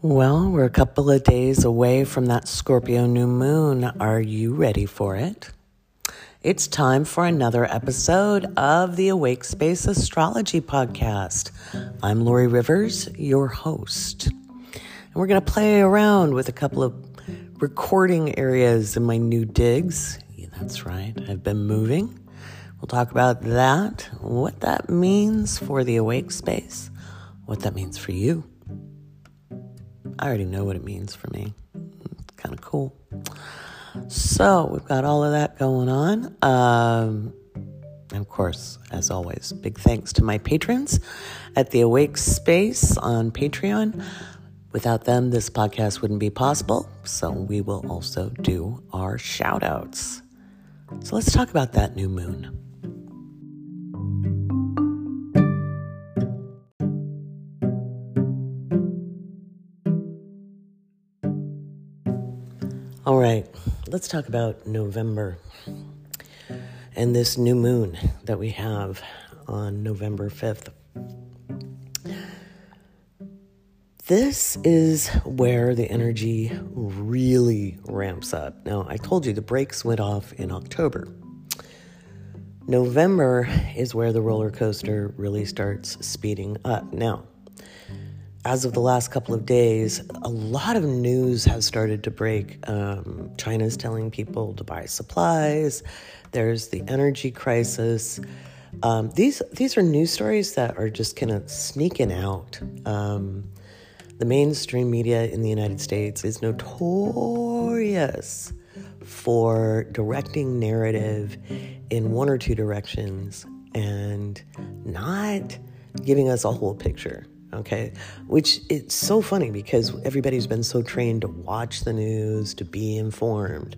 Well, we're a couple of days away from that Scorpio new moon. Are you ready for it? It's time for another episode of the Awake Space Astrology Podcast. I'm Laurie Rivers, your host. And we're going to play around with a couple of recording areas in my new digs. Yeah, that's right, I've been moving. We'll talk about that, what that means for the awake space, what that means for you. I already know what it means for me. It's kind of cool. So we've got all of that going on. Um, and of course, as always, big thanks to my patrons at the Awake Space on Patreon. Without them, this podcast wouldn't be possible. So we will also do our shout outs. So let's talk about that new moon. All right, let's talk about November and this new moon that we have on November 5th. This is where the energy really ramps up. Now, I told you the brakes went off in October. November is where the roller coaster really starts speeding up. Now, as of the last couple of days, a lot of news has started to break. Um, China's telling people to buy supplies. There's the energy crisis. Um, these these are news stories that are just kind of sneaking out. Um, the mainstream media in the United States is notorious for directing narrative in one or two directions and not giving us a whole picture okay? Which it's so funny because everybody's been so trained to watch the news to be informed.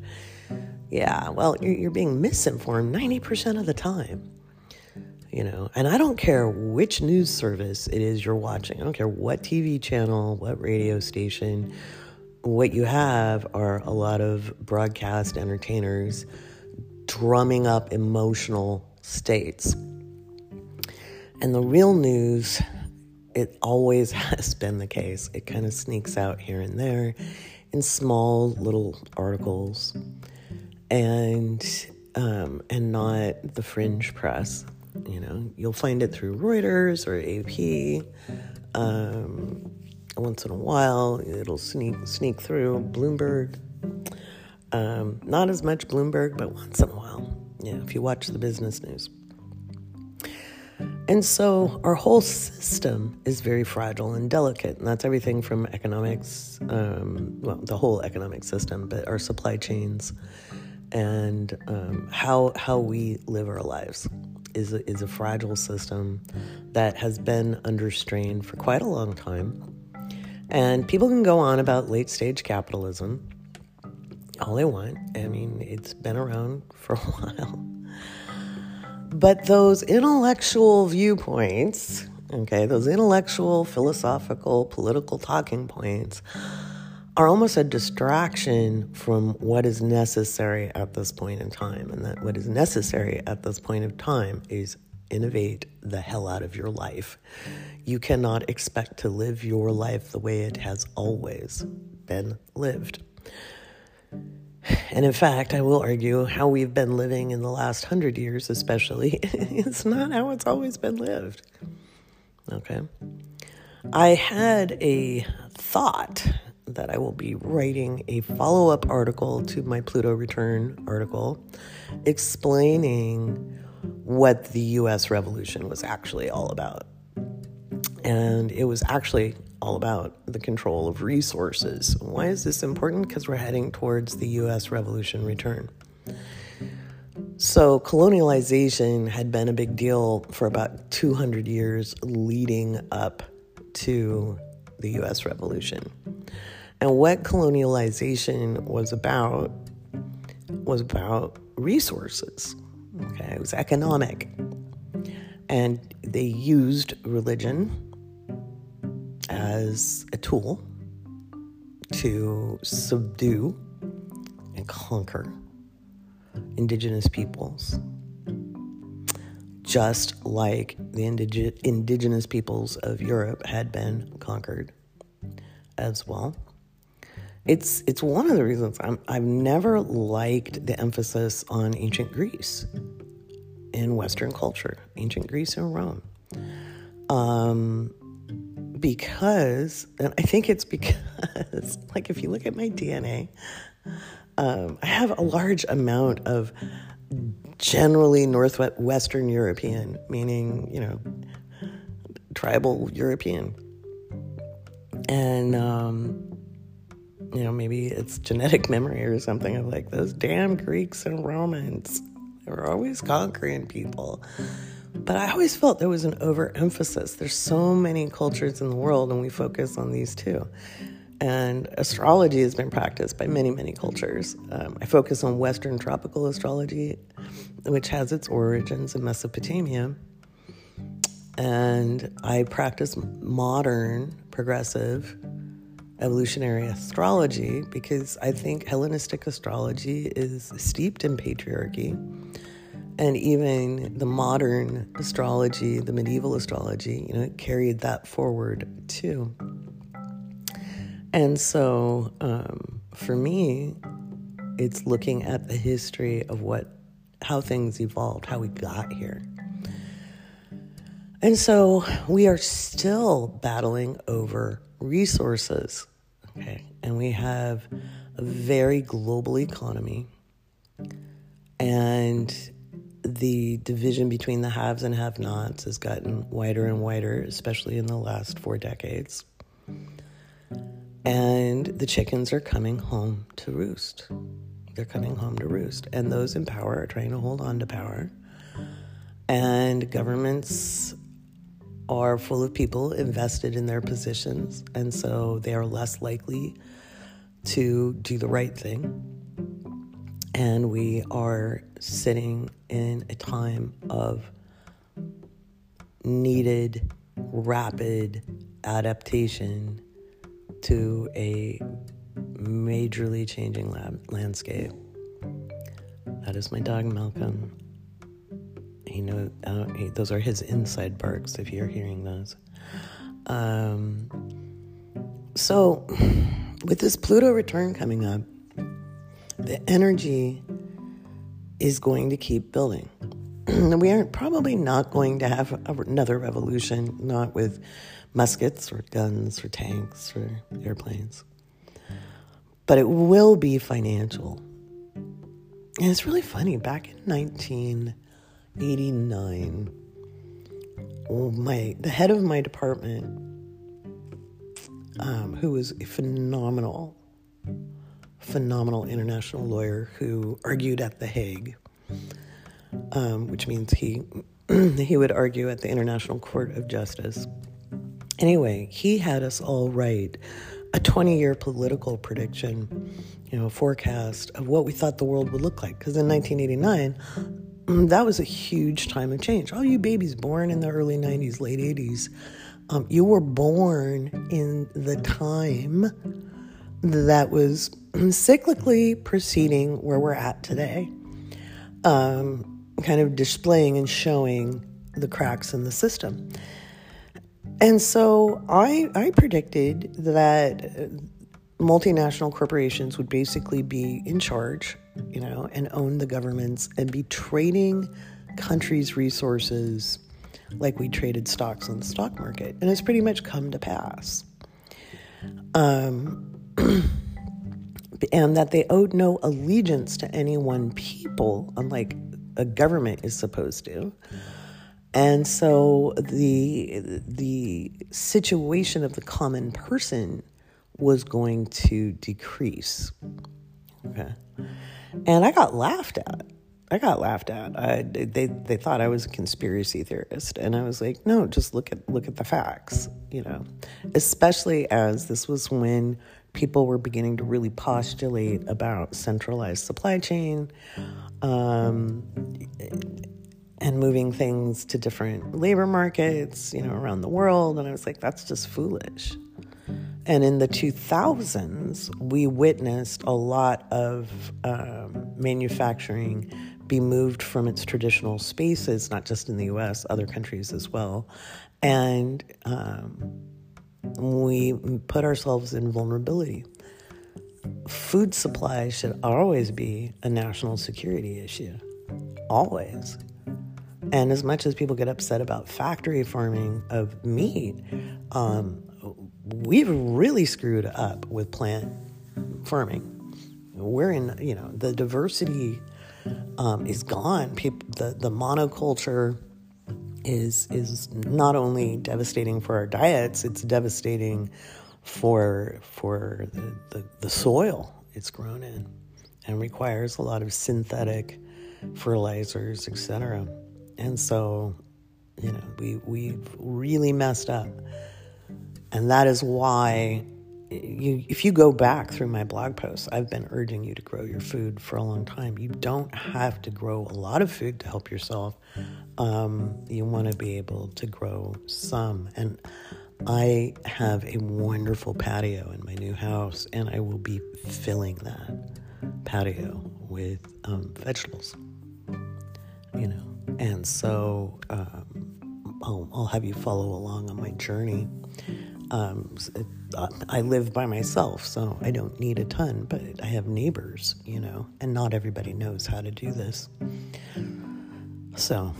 Yeah well you're, being misinformed 90% of the time you know? And i don't care which news service it is you're watching. I don't care what tv channel what radio station. What you have are a lot of broadcast entertainers drumming up emotional states. And the real news it always has been the case. It kind of sneaks out here and there in small little articles and um, and not the fringe press. You know, you'll find it through Reuters or AP. Um, once in a while, it'll sneak sneak through Bloomberg. Um, not as much Bloomberg, but once in a while. Yeah, if you watch the business news. And so our whole system is very fragile and delicate. And that's everything from economics, um, well, the whole economic system, but our supply chains and um, how, how we live our lives is a, is a fragile system that has been under strain for quite a long time. And people can go on about late stage capitalism all they want. I mean, it's been around for a while. But those intellectual viewpoints, okay, those intellectual, philosophical, political talking points are almost a distraction from what is necessary at this point in time. And that what is necessary at this point of time is innovate the hell out of your life. You cannot expect to live your life the way it has always been lived. And in fact, I will argue how we've been living in the last hundred years, especially, it's not how it's always been lived. Okay. I had a thought that I will be writing a follow up article to my Pluto return article explaining what the US Revolution was actually all about. And it was actually all about the control of resources. Why is this important? Because we're heading towards the US Revolution return. So, colonialization had been a big deal for about 200 years leading up to the US Revolution. And what colonialization was about was about resources. Okay, it was economic. And they used religion as a tool to subdue and conquer indigenous peoples, just like the indig- indigenous peoples of Europe had been conquered as well. It's it's one of the reasons I'm, I've never liked the emphasis on ancient Greece in Western culture, ancient Greece and Rome. Um, because, and I think it's because, like, if you look at my DNA, um, I have a large amount of generally northwestern European, meaning, you know, tribal European. And, um, you know, maybe it's genetic memory or something of like those damn Greeks and Romans. They were always conquering people. But I always felt there was an overemphasis. There's so many cultures in the world, and we focus on these two. And astrology has been practiced by many, many cultures. Um, I focus on Western tropical astrology, which has its origins in Mesopotamia. And I practice modern, progressive, evolutionary astrology because I think Hellenistic astrology is steeped in patriarchy and even the modern astrology, the medieval astrology, you know, it carried that forward too. And so um, for me, it's looking at the history of what, how things evolved, how we got here. And so we are still battling over resources. Okay. And we have a very global economy. And the division between the haves and have nots has gotten wider and wider, especially in the last four decades. And the chickens are coming home to roost. They're coming home to roost. And those in power are trying to hold on to power. And governments are full of people invested in their positions. And so they are less likely to do the right thing. And we are sitting in a time of needed, rapid adaptation to a majorly changing lab- landscape. That is my dog Malcolm. He know uh, he, those are his inside barks. If you're hearing those, um, so with this Pluto return coming up, the energy is going to keep building. we are probably not going to have another revolution, not with muskets or guns or tanks or airplanes. But it will be financial. And it's really funny. Back in 1989, my the head of my department, um, who was phenomenal phenomenal international lawyer who argued at The Hague, um, which means he he would argue at the International Court of Justice. Anyway, he had us all write a 20 year political prediction, you know, a forecast of what we thought the world would look like. Because in 1989, that was a huge time of change. All you babies born in the early 90s, late 80s, um, you were born in the time that was cyclically preceding where we're at today, um, kind of displaying and showing the cracks in the system. And so I, I predicted that multinational corporations would basically be in charge, you know, and own the governments and be trading countries' resources like we traded stocks on the stock market. And it's pretty much come to pass. Um, and that they owed no allegiance to any one people, unlike a government is supposed to. And so the the situation of the common person was going to decrease. Okay. And I got laughed at. I got laughed at. I, they they thought I was a conspiracy theorist, and I was like, no, just look at look at the facts. You know, especially as this was when people were beginning to really postulate about centralized supply chain um, and moving things to different labor markets, you know, around the world. And I was like, that's just foolish. And in the 2000s, we witnessed a lot of um, manufacturing be moved from its traditional spaces, not just in the US, other countries as well. And um, we put ourselves in vulnerability. Food supply should always be a national security issue. Always. And as much as people get upset about factory farming of meat, um, we've really screwed up with plant farming. We're in, you know, the diversity um, is gone. People, the the monoculture is is not only devastating for our diets, it's devastating for for the, the, the soil it's grown in and requires a lot of synthetic fertilizers, etc. And so, you know, we we've really messed up. And that is why you, if you go back through my blog posts, I've been urging you to grow your food for a long time. You don't have to grow a lot of food to help yourself. Um, you want to be able to grow some. And I have a wonderful patio in my new house, and I will be filling that patio with um, vegetables. You know, and so um, I'll, I'll have you follow along on my journey. Um, I live by myself, so I don't need a ton, but I have neighbors, you know, and not everybody knows how to do this. So,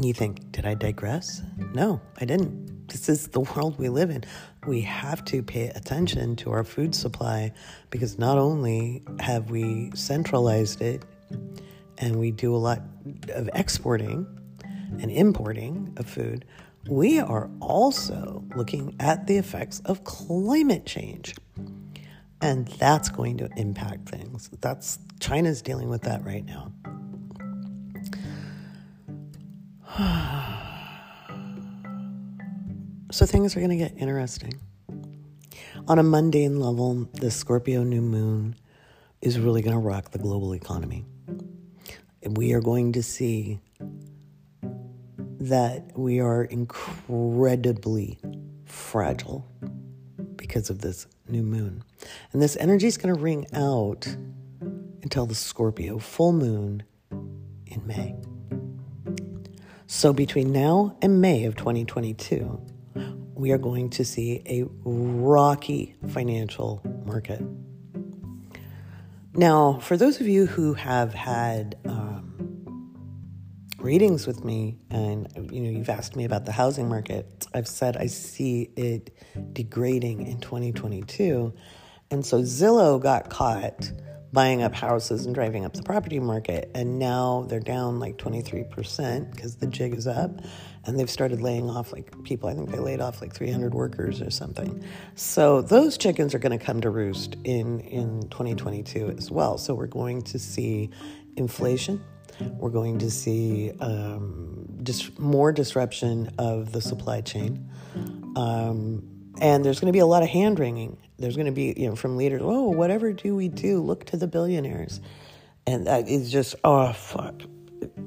you think, did I digress? No, I didn't. This is the world we live in. We have to pay attention to our food supply because not only have we centralized it and we do a lot of exporting and importing of food, we are also looking at the effects of climate change. And that's going to impact things. That's China's dealing with that right now. so things are going to get interesting. On a mundane level, the Scorpio new moon is really going to rock the global economy. And We are going to see that we are incredibly fragile because of this new moon. And this energy is going to ring out until the Scorpio full moon in May. So between now and May of 2022, we are going to see a rocky financial market. Now, for those of you who have had um, readings with me and you know you've asked me about the housing market. I've said i see it degrading in 2022 and so zillow got caught buying up houses and driving up the property market and now they're down like 23% because the jig is up and they've started laying off like people. I think they laid off like 300 workers or something. So those chickens are going to come to roost in in 2022 as well. So we're going to see inflation we're going to see um, dis- more disruption of the supply chain. Um, and there's going to be a lot of hand wringing. There's going to be, you know, from leaders, oh, whatever do we do? Look to the billionaires. And that is just, oh, fuck.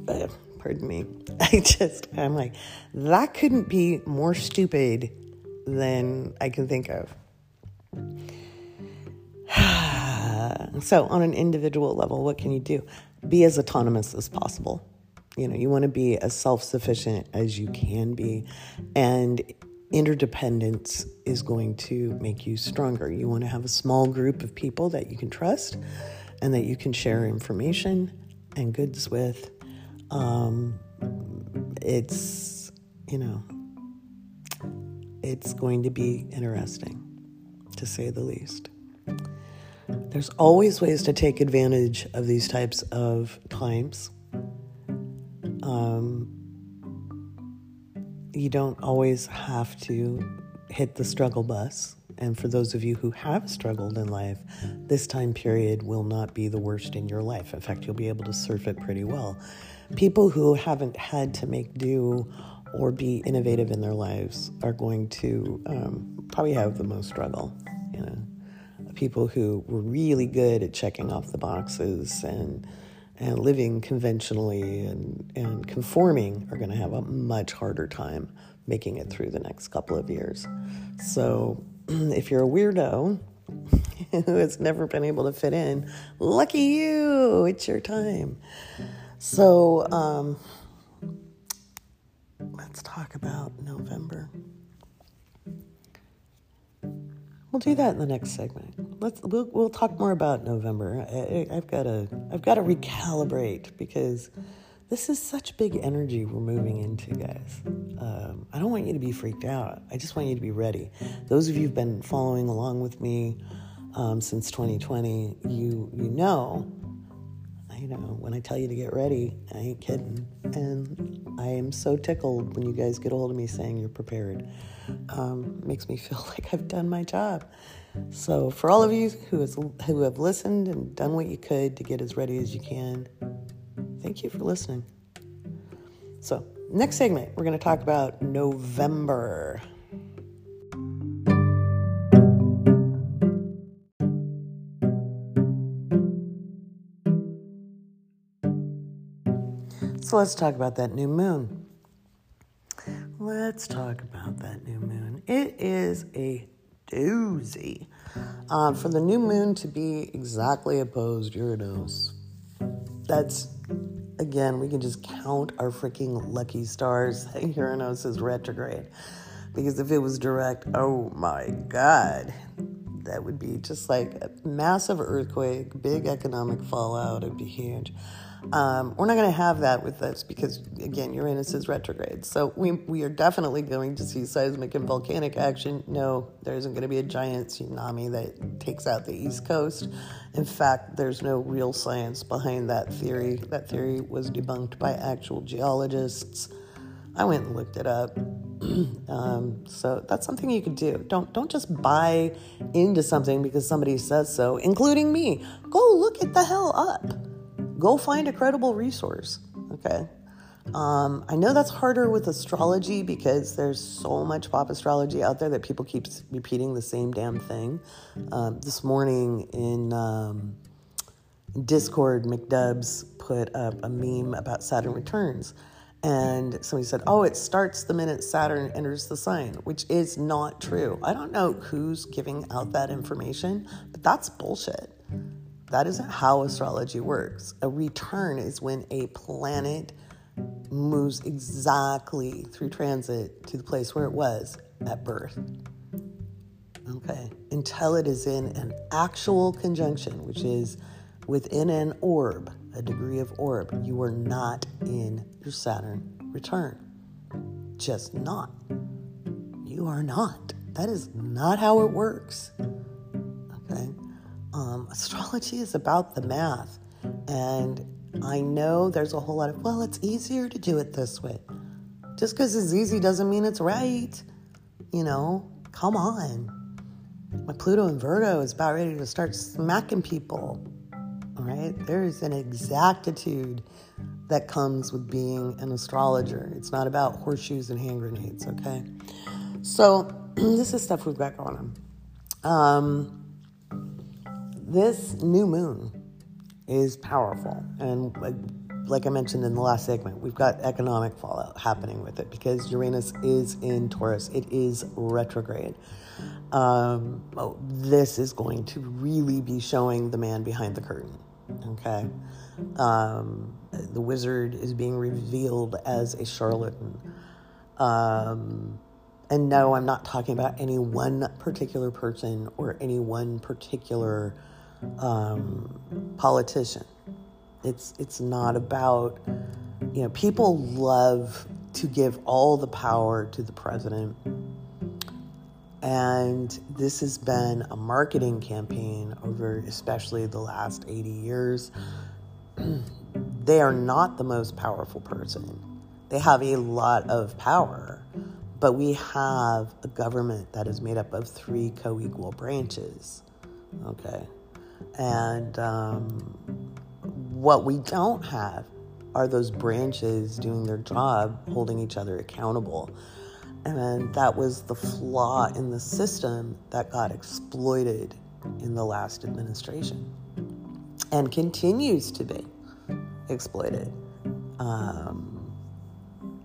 Uh, pardon me. I just, I'm like, that couldn't be more stupid than I can think of. so, on an individual level, what can you do? Be as autonomous as possible. You know, you want to be as self sufficient as you can be. And interdependence is going to make you stronger. You want to have a small group of people that you can trust and that you can share information and goods with. Um, it's, you know, it's going to be interesting, to say the least. There's always ways to take advantage of these types of times. Um, you don't always have to hit the struggle bus. And for those of you who have struggled in life, this time period will not be the worst in your life. In fact, you'll be able to surf it pretty well. People who haven't had to make do or be innovative in their lives are going to um, probably have the most struggle, you know people who were really good at checking off the boxes and and living conventionally and, and conforming are going to have a much harder time making it through the next couple of years. So, if you're a weirdo who has never been able to fit in, lucky you, it's your time. So, um, let's talk about November. We'll do that in the next segment. Let's we'll we'll talk more about November. I, have got to I've got to recalibrate because this is such big energy we're moving into, guys. Um, I don't want you to be freaked out. I just want you to be ready. Those of you who've been following along with me um, since 2020, you you know you know, when I tell you to get ready, I ain't kidding. And I am so tickled when you guys get a hold of me saying you're prepared. Um, makes me feel like I've done my job. So, for all of you who, has, who have listened and done what you could to get as ready as you can, thank you for listening. So, next segment, we're going to talk about November. So let's talk about that new moon. Let's talk about that new moon. It is a doozy. Uh, for the new moon to be exactly opposed Uranus, that's again, we can just count our freaking lucky stars that Uranus is retrograde. Because if it was direct, oh my God, that would be just like a massive earthquake, big economic fallout. It'd be huge. Um, we're not going to have that with this because, again, Uranus is retrograde. So we, we are definitely going to see seismic and volcanic action. No, there isn't going to be a giant tsunami that takes out the East Coast. In fact, there's no real science behind that theory. That theory was debunked by actual geologists. I went and looked it up. um, so that's something you could do. Don't don't just buy into something because somebody says so, including me. Go look at the hell up go find a credible resource. Okay. Um, I know that's harder with astrology because there's so much pop astrology out there that people keep repeating the same damn thing. Um, this morning in um, Discord, McDubs put up a meme about Saturn returns. And somebody said, Oh, it starts the minute Saturn enters the sign, which is not true. I don't know who's giving out that information, but that's bullshit. That isn't how astrology works. A return is when a planet moves exactly through transit to the place where it was at birth. Okay, until it is in an actual conjunction, which is within an orb, a degree of orb, you are not in your Saturn return. Just not. You are not. That is not how it works. Okay. Um, astrology is about the math. And I know there's a whole lot of, well, it's easier to do it this way. Just because it's easy doesn't mean it's right. You know, come on. My Pluto and Virgo is about ready to start smacking people. All right? There's an exactitude that comes with being an astrologer. It's not about horseshoes and hand grenades, okay? So, this is stuff we've got going on. Um, this new moon is powerful. And like I mentioned in the last segment, we've got economic fallout happening with it because Uranus is in Taurus, it is retrograde. Um, oh, this is going to really be showing the man behind the curtain. Okay. Um, the wizard is being revealed as a charlatan. Um, and no, I'm not talking about any one particular person or any one particular um, politician. It's it's not about you know people love to give all the power to the president, and this has been a marketing campaign over especially the last eighty years. they are not the most powerful person. They have a lot of power, but we have a government that is made up of three co equal branches. Okay. And um, what we don't have are those branches doing their job, holding each other accountable. And that was the flaw in the system that got exploited in the last administration and continues to be exploited. Um,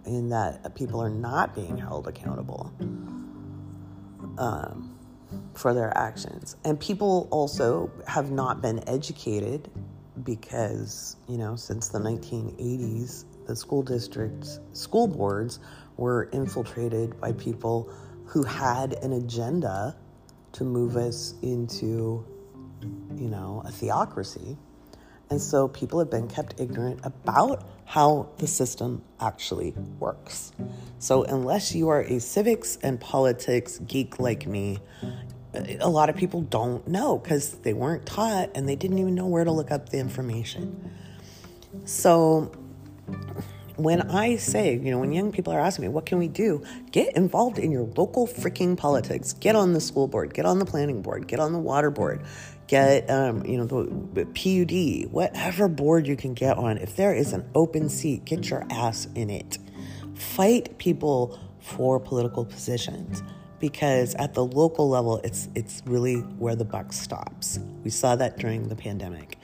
in that people are not being held accountable. Um, for their actions. And people also have not been educated because, you know, since the 1980s, the school districts, school boards were infiltrated by people who had an agenda to move us into, you know, a theocracy. And so people have been kept ignorant about how the system actually works. So, unless you are a civics and politics geek like me, a lot of people don't know because they weren't taught and they didn't even know where to look up the information. So, when I say, you know, when young people are asking me, what can we do? Get involved in your local freaking politics. Get on the school board, get on the planning board, get on the water board, get, um, you know, the PUD, whatever board you can get on. If there is an open seat, get your ass in it. Fight people for political positions because at the local level it's it's really where the buck stops. We saw that during the pandemic.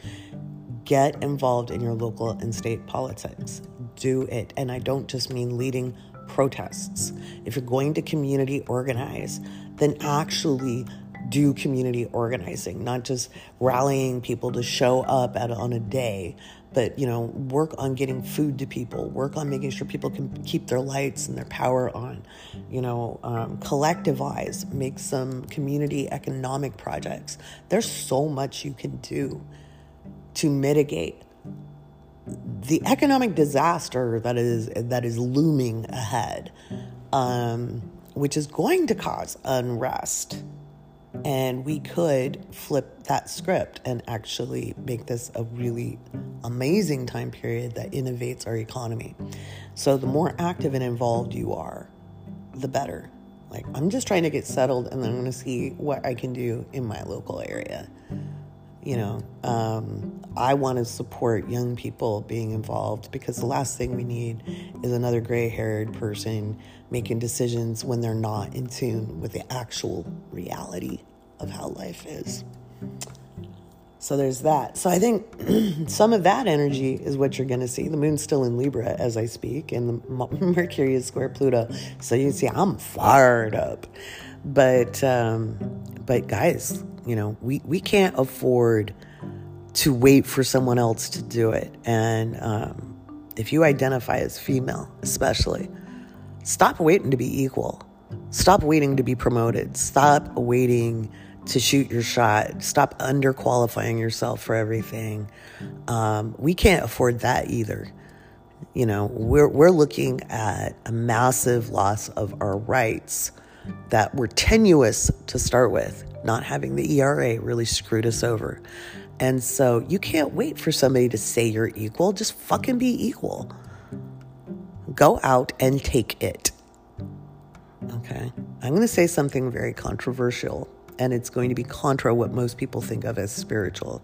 Get involved in your local and state politics do it. And I don't just mean leading protests. If you're going to community organize, then actually do community organizing, not just rallying people to show up at on a day, but you know, work on getting food to people, work on making sure people can keep their lights and their power on, you know, um, collectivize, make some community economic projects. There's so much you can do to mitigate the economic disaster that is that is looming ahead, um, which is going to cause unrest, and we could flip that script and actually make this a really amazing time period that innovates our economy. So the more active and involved you are, the better. Like I'm just trying to get settled, and then I'm going to see what I can do in my local area you know, um, I want to support young people being involved because the last thing we need is another gray haired person making decisions when they're not in tune with the actual reality of how life is. So there's that. So I think some of that energy is what you're going to see. The moon's still in Libra as I speak, and the Mercury is square Pluto. So you see, I'm fired up. But um, but guys, you know, we, we can't afford to wait for someone else to do it. And um, if you identify as female, especially, stop waiting to be equal. Stop waiting to be promoted. Stop waiting to shoot your shot. Stop underqualifying yourself for everything. Um, we can't afford that either. You know, we're, we're looking at a massive loss of our rights that were tenuous to start with. Not having the ERA really screwed us over. And so you can't wait for somebody to say you're equal. Just fucking be equal. Go out and take it. Okay. I'm going to say something very controversial, and it's going to be contra what most people think of as spiritual.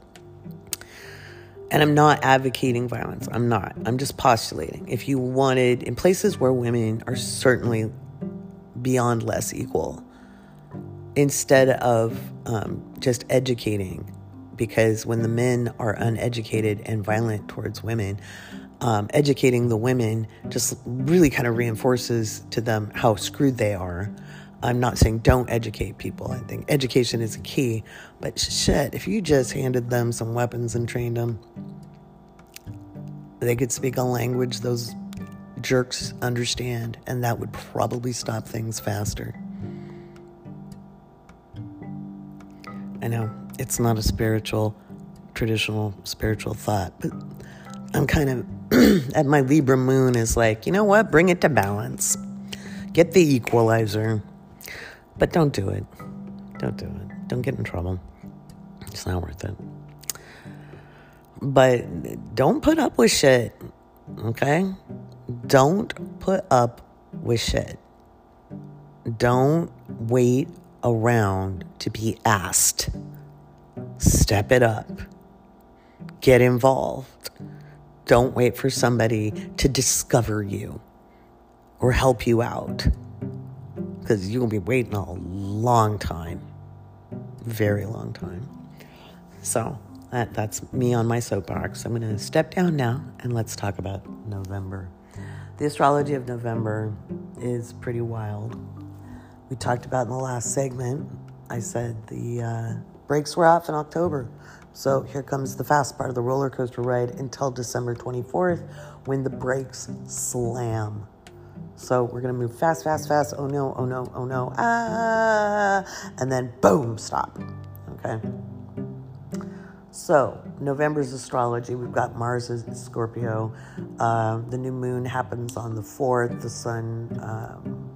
And I'm not advocating violence. I'm not. I'm just postulating. If you wanted, in places where women are certainly beyond less equal instead of um, just educating. Because when the men are uneducated and violent towards women, um, educating the women just really kind of reinforces to them how screwed they are. I'm not saying don't educate people. I think education is a key. But shit, if you just handed them some weapons and trained them, they could speak a language those jerks understand, and that would probably stop things faster. I know it's not a spiritual, traditional spiritual thought, but I'm kind of at my Libra moon is like, you know what? Bring it to balance. Get the equalizer. But don't do it. Don't do it. Don't get in trouble. It's not worth it. But don't put up with shit. Okay? Don't put up with shit. Don't wait around to be asked. Step it up. Get involved. Don't wait for somebody to discover you or help you out because you're going to be waiting a long time. Very long time. So that, that's me on my soapbox. I'm going to step down now and let's talk about November. The astrology of November is pretty wild. We talked about in the last segment, I said the uh, brakes were off in October. So here comes the fast part of the roller coaster ride until December 24th when the brakes slam. So we're going to move fast, fast, fast. Oh no, oh no, oh no. Ah. And then boom, stop. Okay. So, November's astrology, we've got Mars in Scorpio. Uh, the new moon happens on the 4th. The sun um,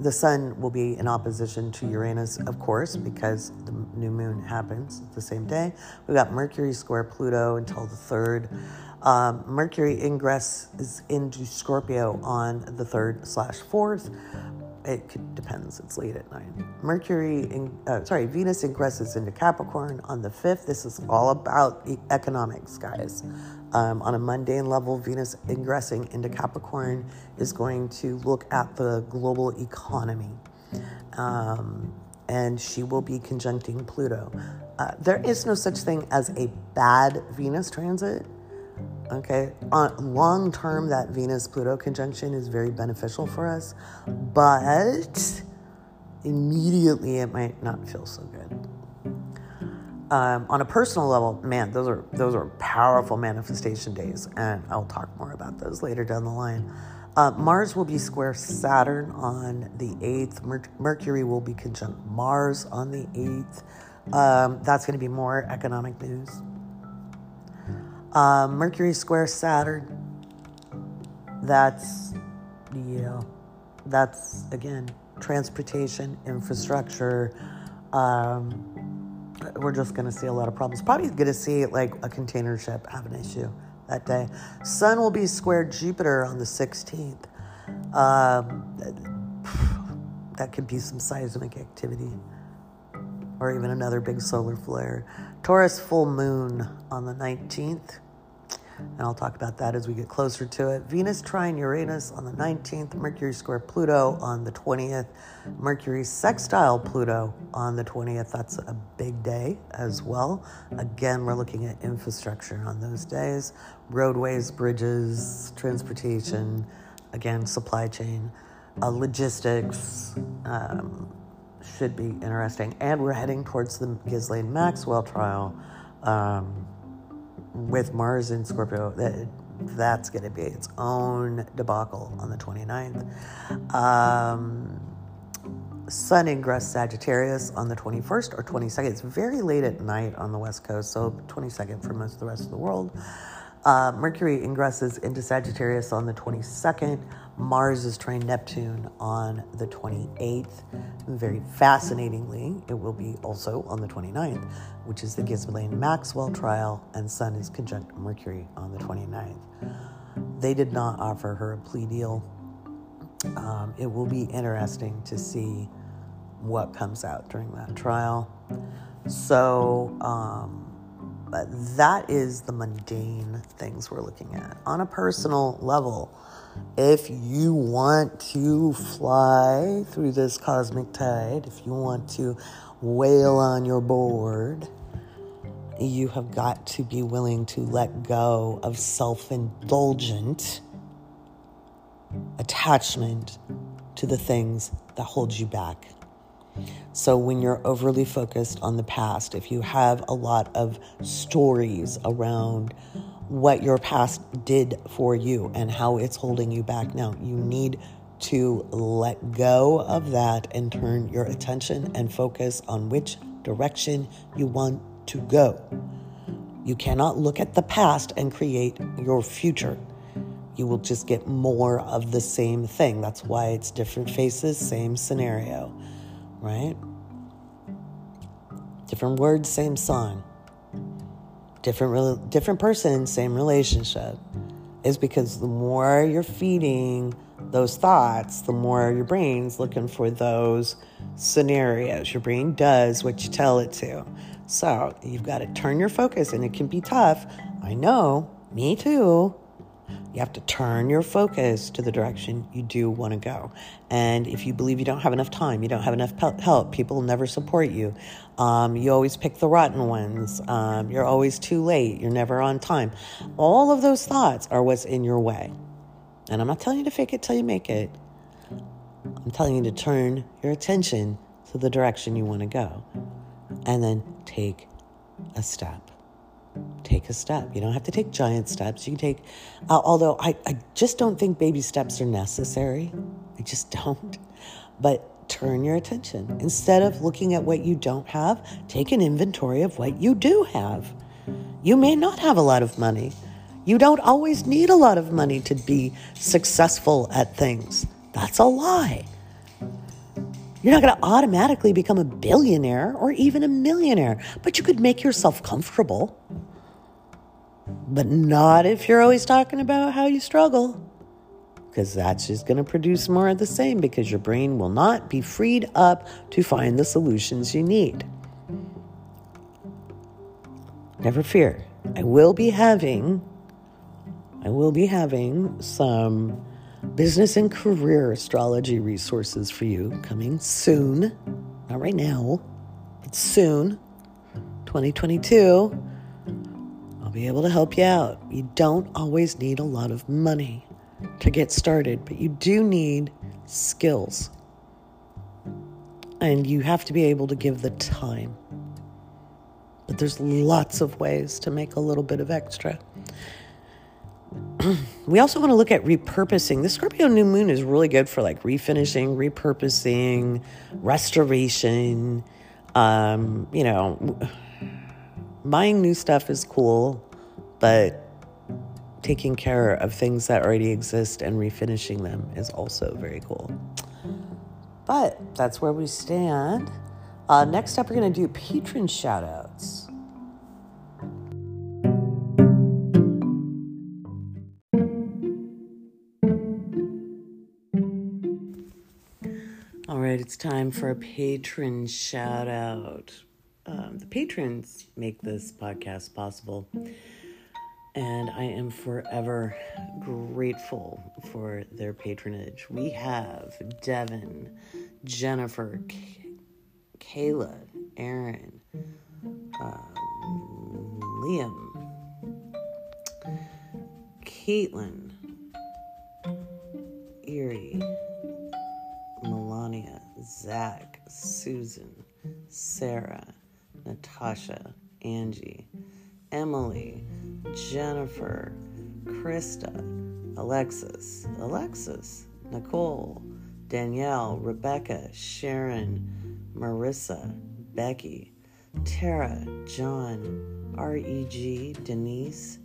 the sun will be in opposition to Uranus, of course, because the new moon happens the same day. We've got Mercury square Pluto until the 3rd. Um, Mercury ingress is into Scorpio on the 3rd slash 4th. It depends, it's late at night. Mercury, in, uh, sorry, Venus ingresses into Capricorn on the 5th. This is all about economics, guys. Um, on a mundane level, Venus ingressing into Capricorn is going to look at the global economy. Um, and she will be conjuncting Pluto. Uh, there is no such thing as a bad Venus transit. Okay, on long term, that Venus Pluto conjunction is very beneficial for us, but immediately it might not feel so good. Um, on a personal level, man, those are those are powerful manifestation days, and I'll talk more about those later down the line. Uh, Mars will be square Saturn on the 8th. Mer- Mercury will be conjunct Mars on the 8th. Um, that's going to be more economic news. Uh, Mercury square Saturn. That's, yeah, that's again, transportation, infrastructure. Um, we're just going to see a lot of problems. Probably going to see like a container ship have an issue that day. Sun will be square Jupiter on the 16th. Um, that could be some seismic activity or even another big solar flare. Taurus full moon on the 19th and I'll talk about that as we get closer to it. Venus trine Uranus on the 19th, Mercury square Pluto on the 20th, Mercury sextile Pluto on the 20th. That's a big day as well. Again, we're looking at infrastructure on those days roadways, bridges, transportation, again, supply chain, uh, logistics. Um, should be interesting. And we're heading towards the Ghislaine Maxwell trial. Um, with Mars in Scorpio, that, that's going to be its own debacle on the 29th. Um, Sun ingress Sagittarius on the 21st or 22nd. It's very late at night on the West Coast, so 22nd for most of the rest of the world. Uh, Mercury ingresses into Sagittarius on the 22nd. Mars is trine Neptune on the 28th. Very fascinatingly, it will be also on the 29th, which is the Ghislaine Maxwell trial, and Sun is conjunct Mercury on the 29th. They did not offer her a plea deal. Um, it will be interesting to see what comes out during that trial. So, um, that is the mundane things we're looking at. On a personal level, if you want to fly through this cosmic tide, if you want to wail on your board, you have got to be willing to let go of self indulgent attachment to the things that hold you back. So, when you're overly focused on the past, if you have a lot of stories around what your past did for you and how it's holding you back now, you need to let go of that and turn your attention and focus on which direction you want to go. You cannot look at the past and create your future. You will just get more of the same thing. That's why it's different faces, same scenario right? Different words, same song. Different, different person, same relationship. Is because the more you're feeding those thoughts, the more your brain's looking for those scenarios. Your brain does what you tell it to. So you've got to turn your focus, and it can be tough. I know, me too. You have to turn your focus to the direction you do want to go. And if you believe you don't have enough time, you don't have enough help, people never support you. Um, you always pick the rotten ones. Um, you're always too late. You're never on time. All of those thoughts are what's in your way. And I'm not telling you to fake it till you make it. I'm telling you to turn your attention to the direction you want to go and then take a step. Take a step. You don't have to take giant steps. You can take, uh, although I, I just don't think baby steps are necessary. I just don't. But turn your attention. Instead of looking at what you don't have, take an inventory of what you do have. You may not have a lot of money. You don't always need a lot of money to be successful at things. That's a lie. You're not going to automatically become a billionaire or even a millionaire, but you could make yourself comfortable. But not if you're always talking about how you struggle, because that's just going to produce more of the same because your brain will not be freed up to find the solutions you need. Never fear. I will be having I will be having some business and career astrology resources for you coming soon. Not right now, but soon. 2022. Be able to help you out. You don't always need a lot of money to get started, but you do need skills. And you have to be able to give the time. But there's lots of ways to make a little bit of extra. we also want to look at repurposing. The Scorpio new moon is really good for like refinishing, repurposing, restoration. Um, you know, buying new stuff is cool, but taking care of things that already exist and refinishing them is also very cool. But that's where we stand. Uh, next up, we're going to do patron shout outs. right, it's time for a patron shout out. Um, the patrons make this podcast possible, and I am forever grateful for their patronage. We have Devin, Jennifer, K- Kayla, Aaron, um, Liam, Caitlin, Erie. Melania, Zach, Susan, Sarah, Natasha, Angie, Emily, Jennifer, Krista, Alexis, Alexis, Nicole, Danielle, Rebecca, Sharon, Marissa, Becky, Tara, John, REG, Denise,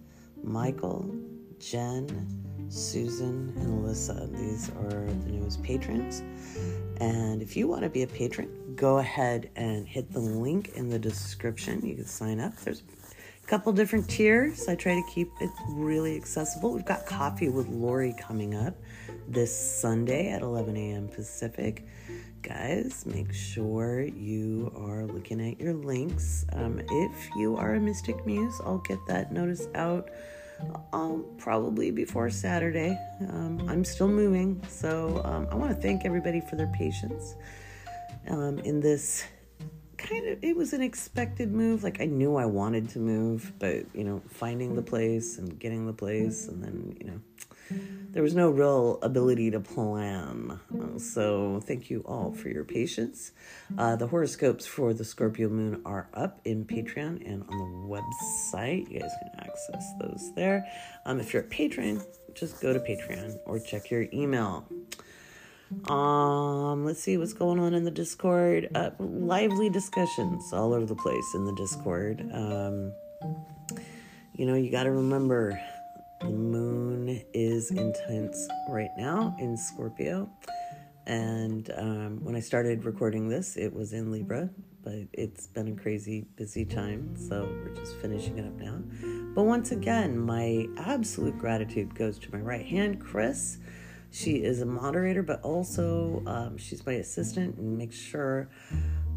Michael, Jen, Susan, and Alyssa. These are the newest patrons. And if you want to be a patron, go ahead and hit the link in the description. You can sign up. There's a couple different tiers. I try to keep it really accessible. We've got Coffee with Laurie coming up this Sunday at 11 a.m. Pacific. Guys, make sure you are looking at your links. Um, if you are a Mystic Muse, I'll get that notice out um, probably before Saturday. Um, I'm still moving, so um, I want to thank everybody for their patience um, in this kind of. It was an expected move. Like I knew I wanted to move, but you know, finding the place and getting the place, and then you know there was no real ability to plan. Uh, so, thank you all for your patience. Uh, the horoscopes for the Scorpio moon are up in Patreon and on the website. You guys can access those there. Um, if you're a patron, just go to Patreon or check your email. Um, let's see what's going on in the Discord. Uh, lively discussions all over the place in the Discord. Um, you know, you got to remember the moon is intense right now in Scorpio. And um, when I started recording this, it was in Libra, but it's been a crazy busy time. So we're just finishing it up now. But once again, my absolute gratitude goes to my right hand, Chris. She is a moderator, but also um, she's my assistant and makes sure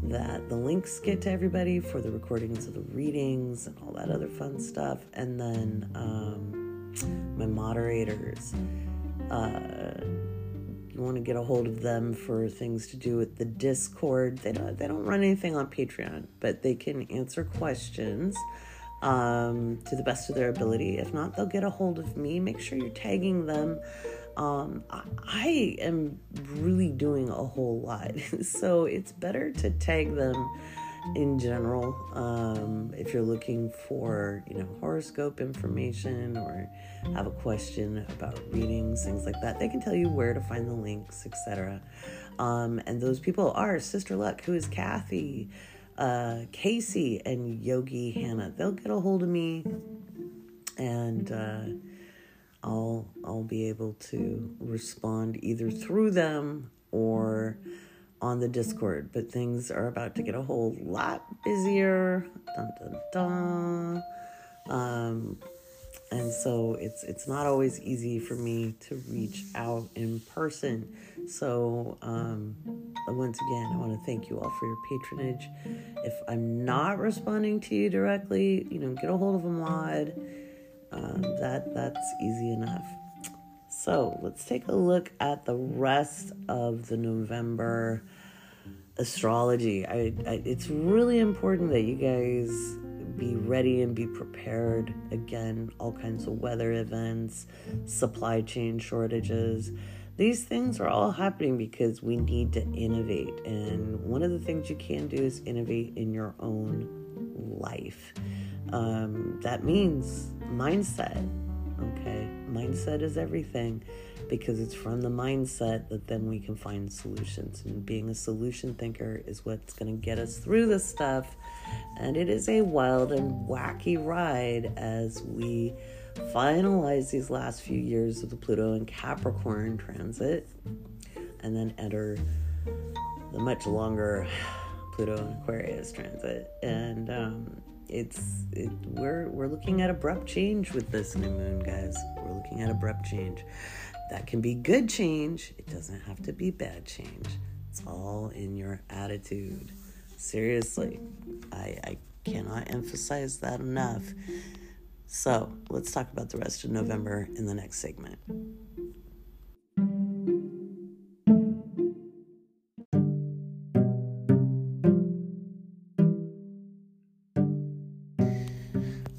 that the links get to everybody for the recordings of the readings and all that other fun stuff. And then, um, my moderators. Uh, you want to get a hold of them for things to do with the Discord. They don't they don't run anything on Patreon, but they can answer questions um, to the best of their ability. If not, they'll get a hold of me. Make sure you're tagging them. Um, I, am really doing a whole lot, so it's better to tag them in general. Um, if you're looking for, you know, horoscope information or have a question about readings, things like that, they can tell you where to find the links, etc. Um, and those people are Sister Luck, who is Kathy, uh, Casey, and Yogi Hannah. They'll get a hold of me, and uh, I'll I'll be able to respond either through them or on the Discord, but things are about to get a whole lot busier. Dun, dun, dun. Um, and so it's it's not always easy for me to reach out in person. So um, once again, I want to thank you all for your patronage. If I'm not responding to you directly, you know, get a hold of a mod. Um, that that's easy enough. So let's take a look at the rest of the November astrology. I, I, it's really important that you guys be ready and be prepared. Again, all kinds of weather events, supply chain shortages. These things are all happening because we need to innovate. And one of the things you can do is innovate in your own life. Um, that means mindset. Okay, mindset is everything because it's from the mindset that then we can find solutions. And being a solution thinker is what's going to get us through this stuff. And it is a wild and wacky ride as we finalize these last few years of the Pluto and Capricorn transit and then enter the much longer Pluto and Aquarius transit. And um, it's it, we're we're looking at abrupt change with this new moon, guys. We're looking at abrupt change. That can be good change. It doesn't have to be bad change. It's all in your attitude. Seriously, I, I cannot emphasize that enough. So let's talk about the rest of November in the next segment.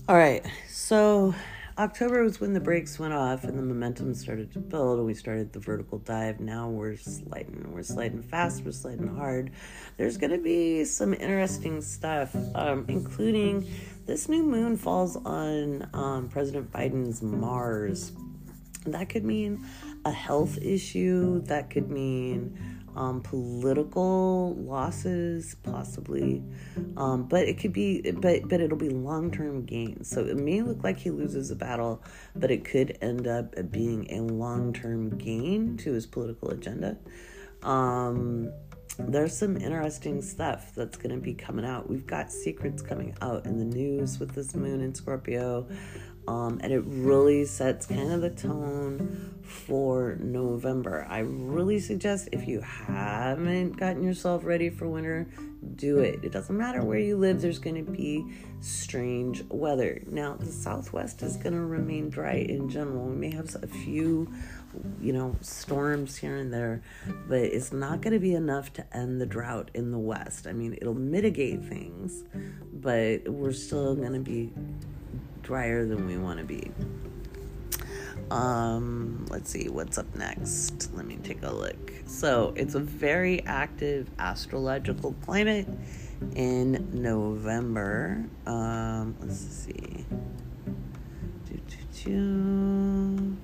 All right, so October was when the brakes went off and the momentum started to build, and we started the vertical dive. Now we're sliding, we're sliding fast, we're sliding hard. There's going to be some interesting stuff, um, including this new moon falls on um, President Biden's Mars. That could mean a health issue, that could mean um, political losses, possibly, um, but it could be, but but it'll be long term gains. So it may look like he loses a battle, but it could end up being a long term gain to his political agenda. Um, there's some interesting stuff that's going to be coming out. We've got secrets coming out in the news with this moon in Scorpio. Um, and it really sets kind of the tone for November. I really suggest if you haven't gotten yourself ready for winter, do it. It doesn't matter where you live, there's going to be strange weather. Now, the southwest is going to remain dry in general. We may have a few, you know, storms here and there, but it's not going to be enough to end the drought in the west. I mean, it'll mitigate things, but we're still going to be drier than we want to be. Um, let's see what's up next. Let me take a look. So, it's a very active astrological climate in November. Um, let's see. Do, do, do.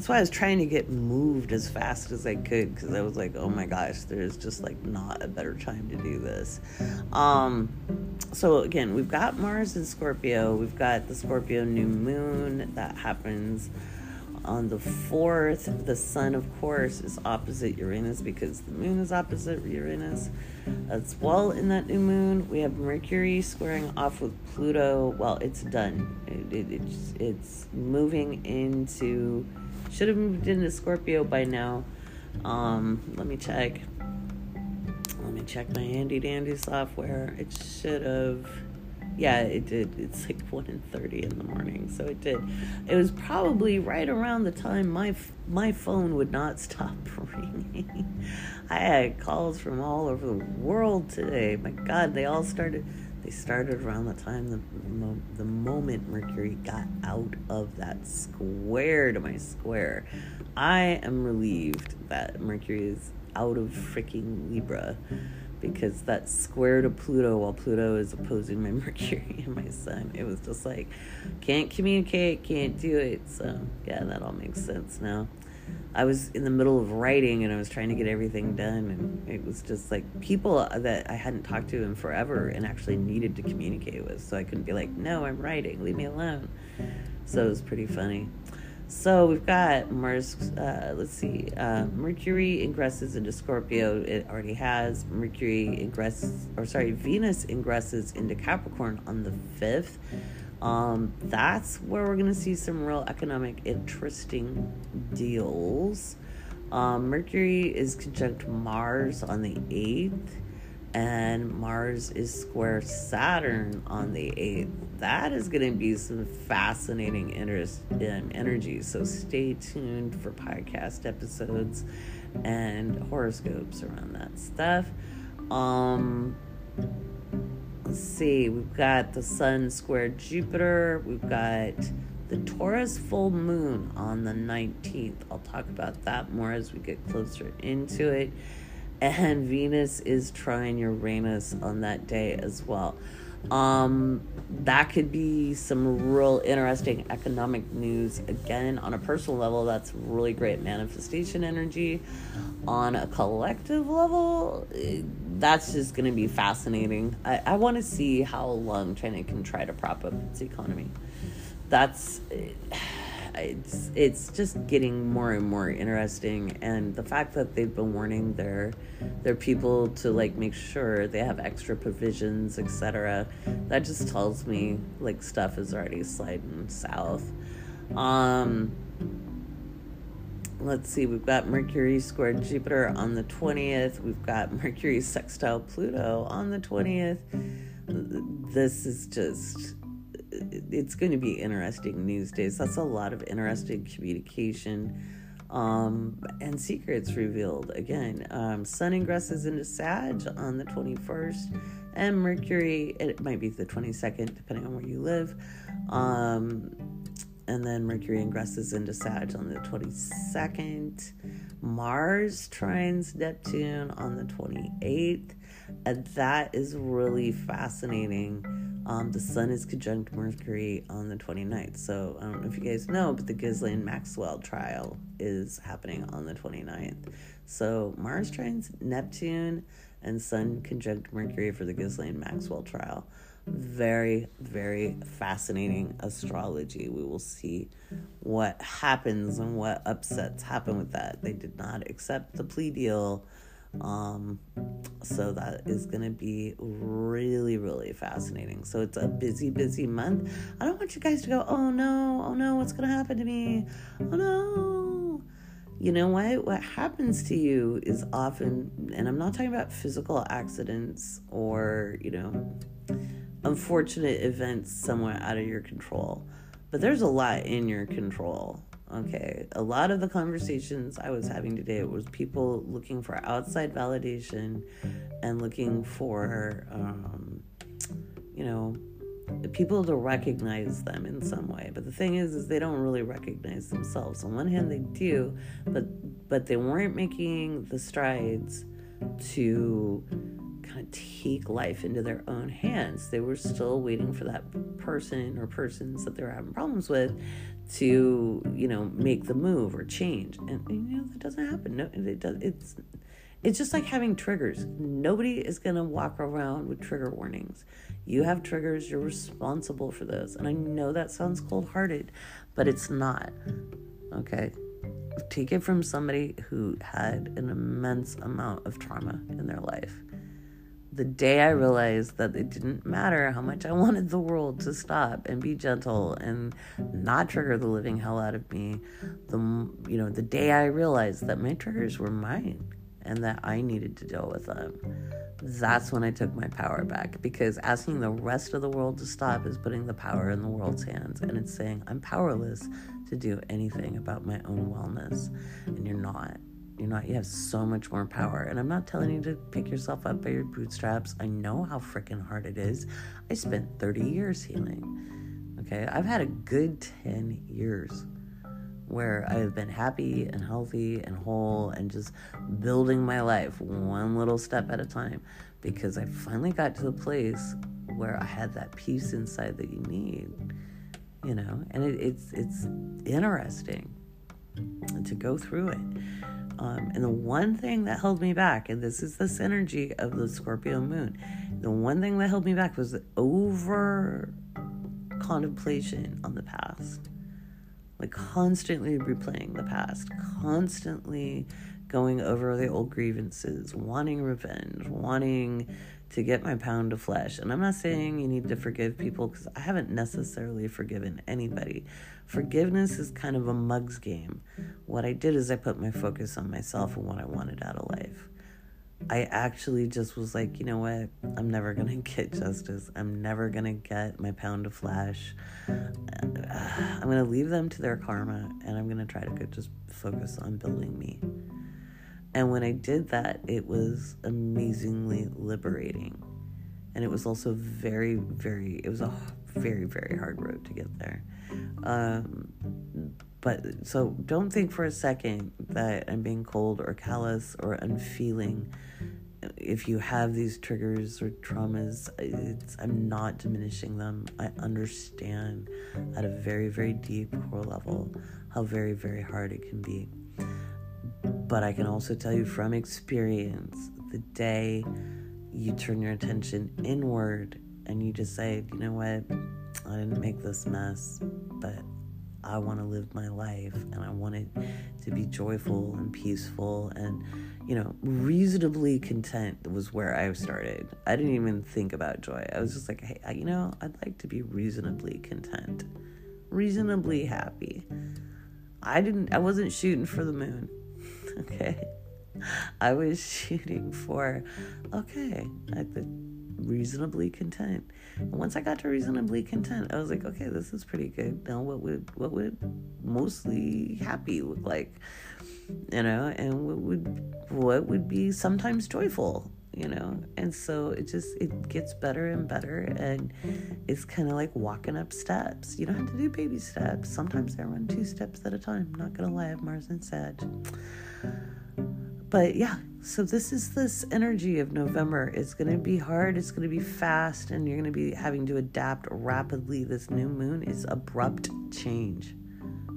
That's why I was trying to get moved as fast as I could because I was like, oh my gosh, there's just like not a better time to do this. Um, so again, we've got Mars in Scorpio. We've got the Scorpio new moon that happens on the 4th. The sun, of course, is opposite Uranus because the moon is opposite Uranus. As well, in that new moon, we have Mercury squaring off with Pluto. Well, it's done. It, it, it's, it's moving into should have moved into Scorpio by now. Um, let me check. Let me check my handy dandy software. It should have. Yeah, it did. It's like 1 and 30 in the morning, so it did. It was probably right around the time my my phone would not stop ringing. I had calls from all over the world today. My God, they all started started around the time the, the moment Mercury got out of that square to my square. I am relieved that Mercury is out of freaking Libra because that's square to Pluto while Pluto is opposing my Mercury and my Sun. It was just like, can't communicate, can't do it. So, yeah, that all makes sense now. I was in the middle of writing and I was trying to get everything done, and it was just like people that I hadn't talked to in forever and actually needed to communicate with. So I couldn't be like, no, I'm writing, leave me alone. So it was pretty funny. So we've got Mars, uh, let's see, uh, Mercury ingresses into Scorpio. It already has. Mercury ingresses, or sorry, Venus ingresses into Capricorn on the 5th. Um, that's where we're going to see some real economic interesting deals. Um, Mercury is conjunct Mars on the 8th, and Mars is square Saturn on the 8th. That is going to be some fascinating interest in energy. So stay tuned for podcast episodes and horoscopes around that stuff. Um, let's see, we've got the Sun square Jupiter, we've got the Taurus full moon on the 19th. I'll talk about that more as we get closer into it. And Venus is trine Uranus on that day as well. Um, that could be some real interesting economic news. Again, on a personal level, that's really great manifestation energy. On a collective level, that's just going to be fascinating. I, I want to see how long China can try to prop up its economy. That's it's it's just getting more and more interesting, and the fact that they've been warning their their people to like make sure they have extra provisions, etc. That just tells me like stuff is already sliding south. Um, let's see, we've got Mercury squared Jupiter on the 20th. We've got Mercury sextile Pluto on the 20th. This is just, it's going to be interesting news days. That's a lot of interesting communication um, and secrets revealed. Again, um, Sun ingresses into Sag on the 21st, and Mercury, it might be the 22nd, depending on where you live. Um, and then Mercury ingresses into Sag on the 22nd. Mars trines Neptune on the 28th, and that is really fascinating. Um, the Sun is conjunct Mercury on the 29th. So I don't know if you guys know, but the Ghislaine Maxwell trial is happening on the 29th. So Mars trines Neptune and Sun conjunct Mercury for the Ghislaine Maxwell trial very, very fascinating astrology. We will see what happens and what upsets happen with that. They did not accept the plea deal. Um, so that is going to be really, really fascinating. So it's a busy, busy month. I don't want you guys to go, oh no, oh no, what's going to happen to me? Oh no. You know what? What happens to you is often, and I'm not talking about physical accidents or, you know, unfortunate events somewhere out of your control. But there's a lot in your control. Okay. A lot of the conversations I was having today was people looking for outside validation and looking for, um, you know, people to recognize them in some way. But the thing is, is they don't really recognize themselves. On one hand, they do, but but they weren't making the strides to kind of take life into their own hands. They were still waiting for that person or persons that they were having problems with to, you know, make the move or change. And you know that doesn't happen. No, it does. It's it's just like having triggers. Nobody is going to walk around with trigger warnings. You have triggers, you're responsible for those. And I know that sounds cold hearted, but it's not. Okay? Take it from somebody who had an immense amount of trauma in their life the day I realized that it didn't matter how much I wanted the world to stop and be gentle and not trigger the living hell out of me, the you know, the day I realized that my triggers were mine and that I needed to deal with them. That's when I took my power back because asking the rest of the world to stop is putting the power in the world's hands and it's saying I'm powerless to do anything about my own wellness and you're not. You're not, you have so much more power. And I'm not telling you to pick yourself up by your bootstraps. I know how freaking hard it is. I spent 30 years healing. Okay. I've had a good 10 years where I've been happy and healthy and whole and just building my life one little step at a time because I finally got to the place where I had that peace inside that you need, you know, and it, it's it's interesting to go through it. Um, and the one thing that held me back, and this is the synergy of the Scorpio moon, the one thing that held me back was the over contemplation on the past. Like constantly replaying the past, constantly going over the old grievances, wanting revenge, wanting to get my pound of flesh. And I'm not saying you need to forgive people because I haven't necessarily forgiven anybody. Forgiveness is kind of a mug's game. What I did is I put my focus on myself and what I wanted out of life. I actually just was like, you know what? I'm never going to get justice. I'm never going to get my pound of flesh. I'm going to leave them to their karma and I'm going to try to just focus on building me. And when I did that, it was amazingly liberating. And it was also very, very, it was a very, very hard road to get there. Um, but so don't think for a second that I'm being cold or callous or unfeeling. If you have these triggers or traumas, I'm not diminishing them. I understand at a very, very deep core level how very, very hard it can be. But I can also tell you from experience the day you turn your attention inward and you just say, you know what, I didn't make this mess, but I want to live my life and I want it to be joyful and peaceful and, you know, reasonably content was where I started. I didn't even think about joy. I was just like, hey, you know, I'd like to be reasonably content, reasonably happy. I didn't, I wasn't shooting for the moon. okay. I was shooting for, okay, I reasonably content. And once I got to reasonably content, I was like, okay, this is pretty good. Now, what would what would mostly happy look like, you know, and what would what would be sometimes joyful, you know? And so it just it gets better and better, and it's kind of like walking up steps. You don't have to do baby steps. Sometimes I run two steps at a time. I'm not gonna lie, Mars and Sag. But yeah, so this is this energy of November. It's going to be hard, it's going to be fast, and you're going to be having to adapt rapidly. This new moon is abrupt change.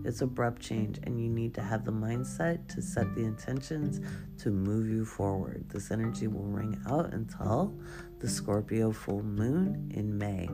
It's abrupt change, and you need to have the mindset to set the intentions to move you forward. This energy will ring out until the Scorpio full moon in May.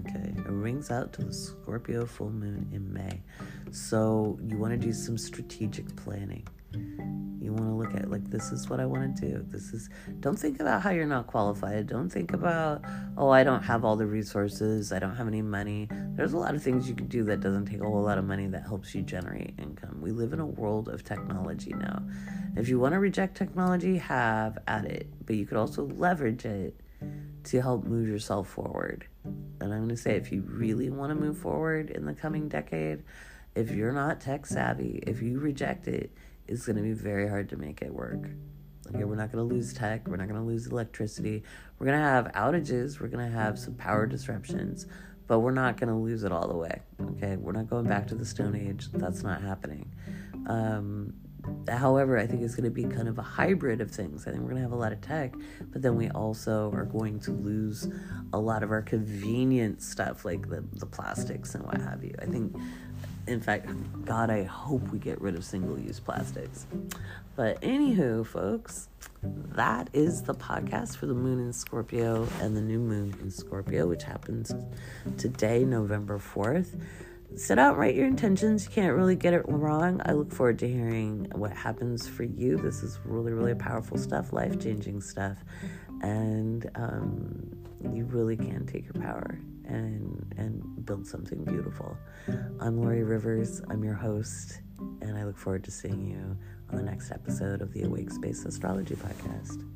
Okay, it rings out to the Scorpio full moon in May. So you want to do some strategic planning. You want to look at like this is what I want to do. This is don't think about how you're not qualified. Don't think about oh I don't have all the resources. I don't have any money. There's a lot of things you can do that doesn't take a whole lot of money that helps you generate income. We live in a world of technology now. If you want to reject technology, have at it. But you could also leverage it to help move yourself forward. And I'm going to say if you really want to move forward in the coming decade, if you're not tech savvy, if you reject it, it's going to be very hard to make it work. Okay, we're not going to lose tech. We're not going to lose electricity. We're going to have outages. We're going to have some power disruptions, but we're not going to lose it all the way. Okay, we're not going back to the Stone Age. That's not happening. Um, however, I think it's going to be kind of a hybrid of things. I think we're going to have a lot of tech, but then we also are going to lose a lot of our convenient stuff like the, the plastics and what have you. I think in fact, God, I hope we get rid of single use plastics. But, anywho, folks, that is the podcast for the moon in Scorpio and the new moon in Scorpio, which happens today, November 4th. Set out, write your intentions. You can't really get it wrong. I look forward to hearing what happens for you. This is really, really powerful stuff, life changing stuff. And um, you really can take your power and and build something beautiful. I'm Laurie Rivers. I'm your host, and I look forward to seeing you on the next episode of the Awake Space Astrology Podcast.